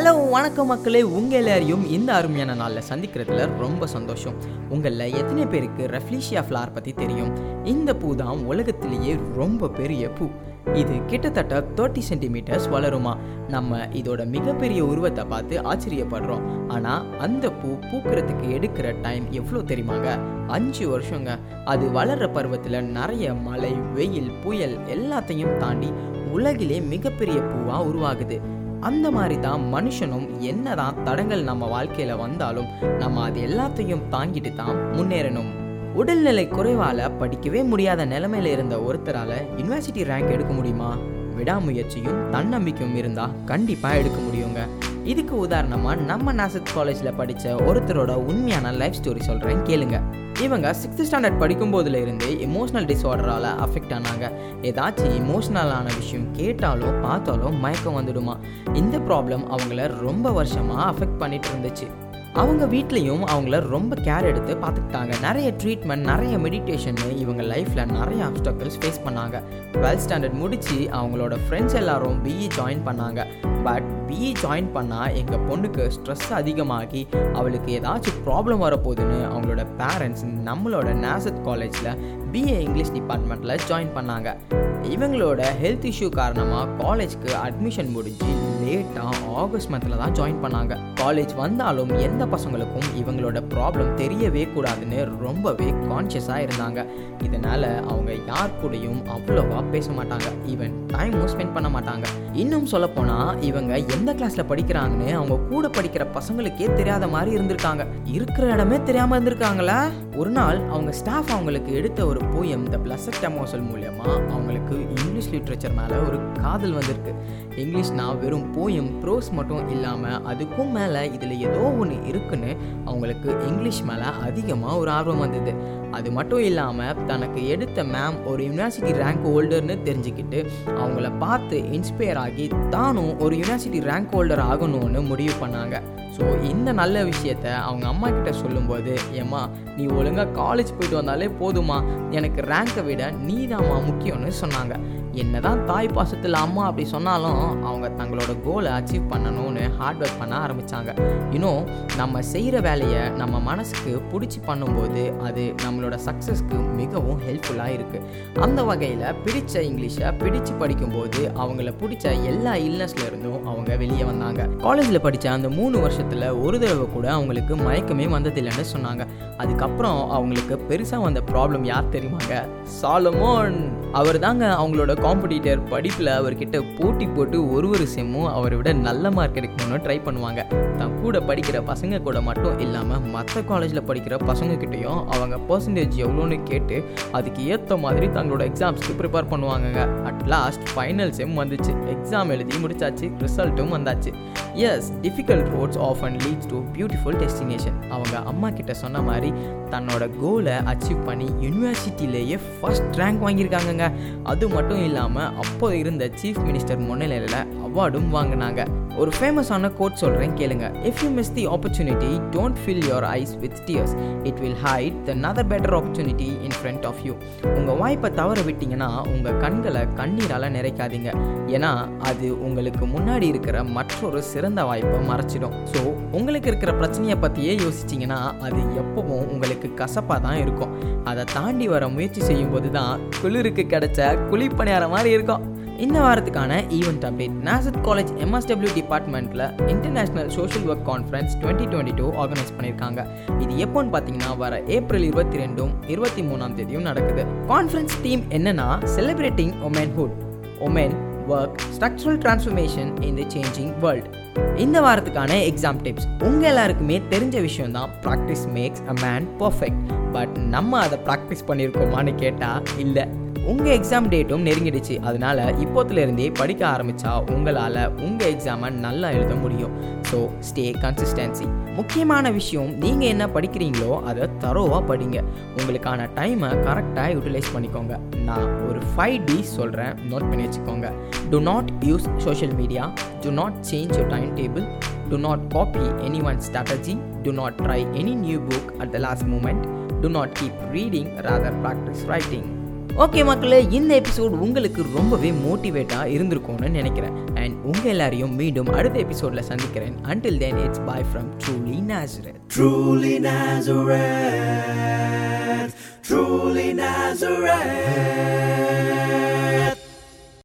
Hello வணக்கம் மக்களே. உங்கள் எல்லாரையும் இந்த அருமையான நாளில் சந்திக்கிறதுல ரொம்ப சந்தோஷம். உங்களில் எத்தனை பேருக்கு ரெஃப்ளீஷியா ஃப்ளார் பற்றி தெரியும்? இந்த பூ தான் உலகத்திலேயே ரொம்ப பெரிய பூ. இது கிட்டத்தட்ட தேர்ட்டி சென்டிமீட்டர்ஸ் வளருமா? நம்ம இதோட மிகப்பெரிய உருவத்தை பார்த்து ஆச்சரியப்படுறோம். ஆனால் அந்த பூ பூக்கிறதுக்கு எடுக்கிற டைம் எவ்வளோ தெரியுமாங்க? அஞ்சு வருஷங்க. அது வளர்கிற பருவத்தில் நிறைய மழை வெயில் புயல் எல்லாத்தையும் தாண்டி உலகிலே மிகப்பெரிய பூவாக உருவாகுது. அந்த மாதிரி தான் மனுஷனும் என்னதான் தடங்கள் நம்ம வாழ்க்கையில வந்தாலும் நம்ம அது எல்லாத்தையும் தாங்கிட்டு தான் முன்னேறணும். உடல்நிலை குறைவால படிக்கவே முடியாத நிலைமையில இருந்த ஒருத்தரால யுனிவர்சிட்டி ரேங்க் எடுக்க முடியுமா? விடாமுயற்சியும் தன்னம்பிக்கையும் இருந்தா கண்டிப்பா எடுக்க முடியுங்க. இதுக்கு உதாரணமா நம்ம நாசத் காலேஜ்ல படிச்ச ஒருத்தரோட உண்மையான லைஃப் ஸ்டோரி சொல்றேன் கேளுங்க. இவங்க சிக்ஸ்த் ஸ்டாண்டர்ட் படிக்கும் போதுல இருந்தே எமோஷனல் டிஸார்டரால் அஃபெக்ட் ஆனாங்க. ஏதாச்சும் எமோஷ்னலான விஷயம் கேட்டாலோ பார்த்தாலோ மயக்கம் வந்துடுமா? இந்த ப்ராப்ளம் அவங்கள ரொம்ப வருஷமாக அஃபெக்ட் பண்ணிட்டு இருந்துச்சு அவங்க வீட்லேயும் அவங்கள ரொம்ப கேர் எடுத்து பார்த்துக்கிட்டாங்க. நிறைய ட்ரீட்மெண்ட் நிறைய மெடிடேஷன் இவங்க லைஃப்பில் நிறைய அப்டக்கல்ஸ் ஃபேஸ் பண்ணாங்க. டுவெல்த் ஸ்டாண்டர்ட் முடித்து அவங்களோட ஃப்ரெண்ட்ஸ் எல்லாரும் பிஇ ஜாயின் பண்ணாங்க. பட் பிஇ ஜாயின் பண்ணால் எங்கள் பொண்ணுக்கு ஸ்ட்ரெஸ் அதிகமாகி அவளுக்கு ஏதாச்சும் ப்ராப்ளம் வரப்போகுதுன்னு அவங்களோட பேரண்ட்ஸ் நம்மளோட நேசத் காலேஜில் பிஏ இங்கிலீஷ் டிபார்ட்மெண்ட்டில் ஜாயின் பண்ணாங்க. இவங்களோட ஹெல்த் இஷ்யூ காரணமாக காலேஜ்க்கு அட்மிஷன் முடிஞ்சு லேட்டாக ஆகஸ்ட் மந்தில் தான் ஜாயின் பண்ணாங்க. காலேஜ் வந்தாலும் எந்த பசங்களுக்கும் இவங்களோட ப்ராப்ளம் தெரியவே கூடாதுன்னு ரொம்பவே கான்ஷியஸாக இருந்தாங்க. இதனால் அவங்க யார் கூடயும் அவ்வளோவா பேச மாட்டாங்க. ஈவன் டைமும் ஸ்பெண்ட் பண்ண மாட்டாங்க. இன்னும் சொல்லப்போனால் இவங்க எந்த கிளாஸில் படிக்கிறாங்கன்னு அவங்க கூட படிக்கிற பசங்களுக்கே தெரியாத மாதிரி இருந்திருக்காங்க. இருக்கிற இடமே தெரியாமல் இருந்திருக்காங்களா? ஒரு நாள் அவங்க ஸ்டாஃப் அவங்களுக்கு எடுத்த ஒரு போயம் த பிளஸட் டெமோசல் மூலியமாக அவங்களுக்கு இங்கிலீஷ் லிட்ரேச்சர் மேலே ஒரு காதல் வந்திருக்கு. இங்கிலீஷ்னா வெறும் போயம் ப்ரோஸ் மட்டும் இல்லாமல் அதுக்கும் மேலே இதில் ஏதோ ஒன்று இருக்குன்னு அவங்களுக்கு இங்கிலீஷ் மேலே அதிகமாக ஒரு ஆர்வம் வந்தது. அது மட்டும் இல்லாமல் தனக்கு எடுத்த மேம் ஒரு யூனிவர்சிட்டி ரேங்க் ஹோல்டர்னு தெரிஞ்சுக்கிட்டு அவங்கள பார்த்து இன்ஸ்பயர் ஆகி தானும் ஒரு யூனிவர்சிட்டி ரேங்க் ஹோல்டர் ஆகணும்னு முடிவு பண்ணாங்க. ஸோ இந்த நல்ல விஷயத்த அவங்க அம்மா கிட்ட சொல்லும்போது ஏம்மா நீ ஒழுங்காக காலேஜ் போயிட்டு வந்தாலே போதுமா எனக்கு ரேங்கை விட நீதாம்மா முக்கியம்னு சொன்னாங்க. என்னதான் தாய் பாசத்தில் அம்மா அப்படி சொன்னாலும் அவங்க தங்களோட கோலை அச்சீவ் பண்ணணும்னு ஹார்ட் ஒர்க் பண்ண ஆரம்பித்தாங்க இன்னும் நம்ம செய்கிற வேலையை நம்ம மனசுக்கு பிடிச்சி பண்ணும்போது அது நம்மளோட சக்ஸஸ்க்கு மிகவும் ஹெல்ப்ஃபுல்லாக இருக்குது அந்த வகையில் பிடிச்ச இங்கிலீஷை பிடிச்சு படிக்கும்போது அவங்கள பிடிச்ச எல்லா இல்னஸ்ல இருந்தும் அவங்க வெளியே வந்தாங்க. காலேஜில் படித்த அந்த மூணு வருஷத்தில் ஒரு தடவை கூட அவங்களுக்கு மயக்கமே வந்ததில்லைன்னு சொன்னாங்க. அதுக்கப்புறம் அவங்களுக்கு பெருசாக வந்த ப்ராப்ளம் யார் தெரியுமாங்க? சாலமோன். அவர் தாங்க அவங்களோட காம்படிட்டர் படிப்பில் அவர்கிட்ட போட்டி போட்டு ஒரு ஒரு செம்மும் அவரை விட நல்ல மார்க் எடுக்கணும்னு ட்ரை பண்ணுவாங்க. தான் கூட படிக்கிற பசங்க கூட மட்டும் இல்லாமல் மற்ற காலேஜில் படிக்கிற பசங்க கிட்டேயும் அவங்க பர்சன்டேஜ் எவ்வளோன்னு கேட்டு அதுக்கு ஏற்ற மாதிரி தங்களோட எக்ஸாம்ஸ்க்கு ப்ரிப்பேர் பண்ணுவாங்கங்க. அட் லாஸ்ட் ஃபைனல் செம் வந்துச்சு. எக்ஸாம் எழுதி முடிச்சாச்சு. ரிசல்ட்டும் வந்தாச்சு. எஸ் டிஃபிகல்ட் ரோட்ஸ் ஆஃப் அண்ட் லீட்ஸ் டு பியூட்டிஃபுல் டெஸ்டினேஷன் அவங்க அம்மா கிட்ட சொன்ன மாதிரி தன்னோட கோலை அச்சீவ் பண்ணி யூனிவர்சிட்டியிலேயே ஃபர்ஸ்ட் ரேங்க் வாங்கியிருக்காங்கங்க. அது மட்டும் இல்லாமல் அப்போ இருந்த சீஃப் மினிஸ்டர் முன்னிலையில் அவார்டும் வாங்கினாங்க. ஒரு ஃபேமஸான கோட் சொல்கிறேன் கேளுங்க. If you miss the opportunity don't fill your eyes with tears it will hide the other better opportunity in front of you உங்கள் வாய்ப்பை தவற விட்டீங்கன்னா உங்கள் கண்களை கண்ணீரால் நிறைக்காதீங்க. ஏன்னா அது உங்களுக்கு முன்னாடி இருக்கிற மற்றொரு சிறந்த வாய்ப்பை மறைச்சிடும். ஸோ உங்களுக்கு இருக்கிற பிரச்சனையை பற்றியே யோசிச்சிங்கன்னா அது எப்பவும் உங்களுக்கு கசப்பாக தான் இருக்கும். அதை தாண்டி வர முயற்சி செய்யும்போது தான் குளிருக்கு கிடைச்ச குழிப்பணியார மாதிரி இருக்கும். இந்த வாரத்துக்கான event update Nazareth college MSW டிபார்ட்மெண்ட்டில் international social work conference twenty twenty two organise பண்ணியிருக்காங்க இது எப்போன்னு பார்த்தீங்கன்னா வர ஏப்ரல் இருபத்தி ரெண்டும் இருபத்தி மூணாம் தேதியும் நடக்குது. கான்ஃபரன்ஸ் தீம் என்னன்னா celebrating womanhood women work structural transformation in the changing world இந்த வாரத்துக்கான எக்ஸாம் டிப்ஸ் உங்கள் எல்லாருக்குமே தெரிஞ்ச விஷயம் தான் practice makes a man perfect but நம்ம அதை ப்ராக்டிஸ் பண்ணியிருக்கோமான்னு கேட்டால் இல்லை. உங்கள் எக்ஸாம் டேட்டும் நெருங்கிடுச்சு. அதனால இப்போத்துலேருந்தே படிக்க ஆரம்பித்தா உங்களால் உங்கள் எக்ஸாமை நல்லா எழுத முடியும். ஸோ ஸ்டே கன்சிஸ்டன்சி முக்கியமான விஷயம் நீங்கள் என்ன படிக்கிறீங்களோ அதை தரோவாக படிங்க. உங்களுக்கான டைமை கரெக்டாக யூட்டிலைஸ் பண்ணிக்கோங்க. நான் ஒரு ஃபைவ் டி சொல்கிறேன் நோட் பண்ணி வச்சுக்கோங்க. Do not use social media do not change your time table do not copy any one strategy do not try any new book at the last moment do not keep reading rather practise writing okay மக்களே இந்த episode உங்களுக்கு ரொம்பவே மோட்டிவேட்டாக இருந்திருக்கும்னு நினைக்கிறேன். And உங்கள் எல்லாரையும் மீண்டும் அடுத்த எபிசோடில் சந்திக்கிறேன். Until then it's bye from truly Nazareth truly Nazareth truly Nazareth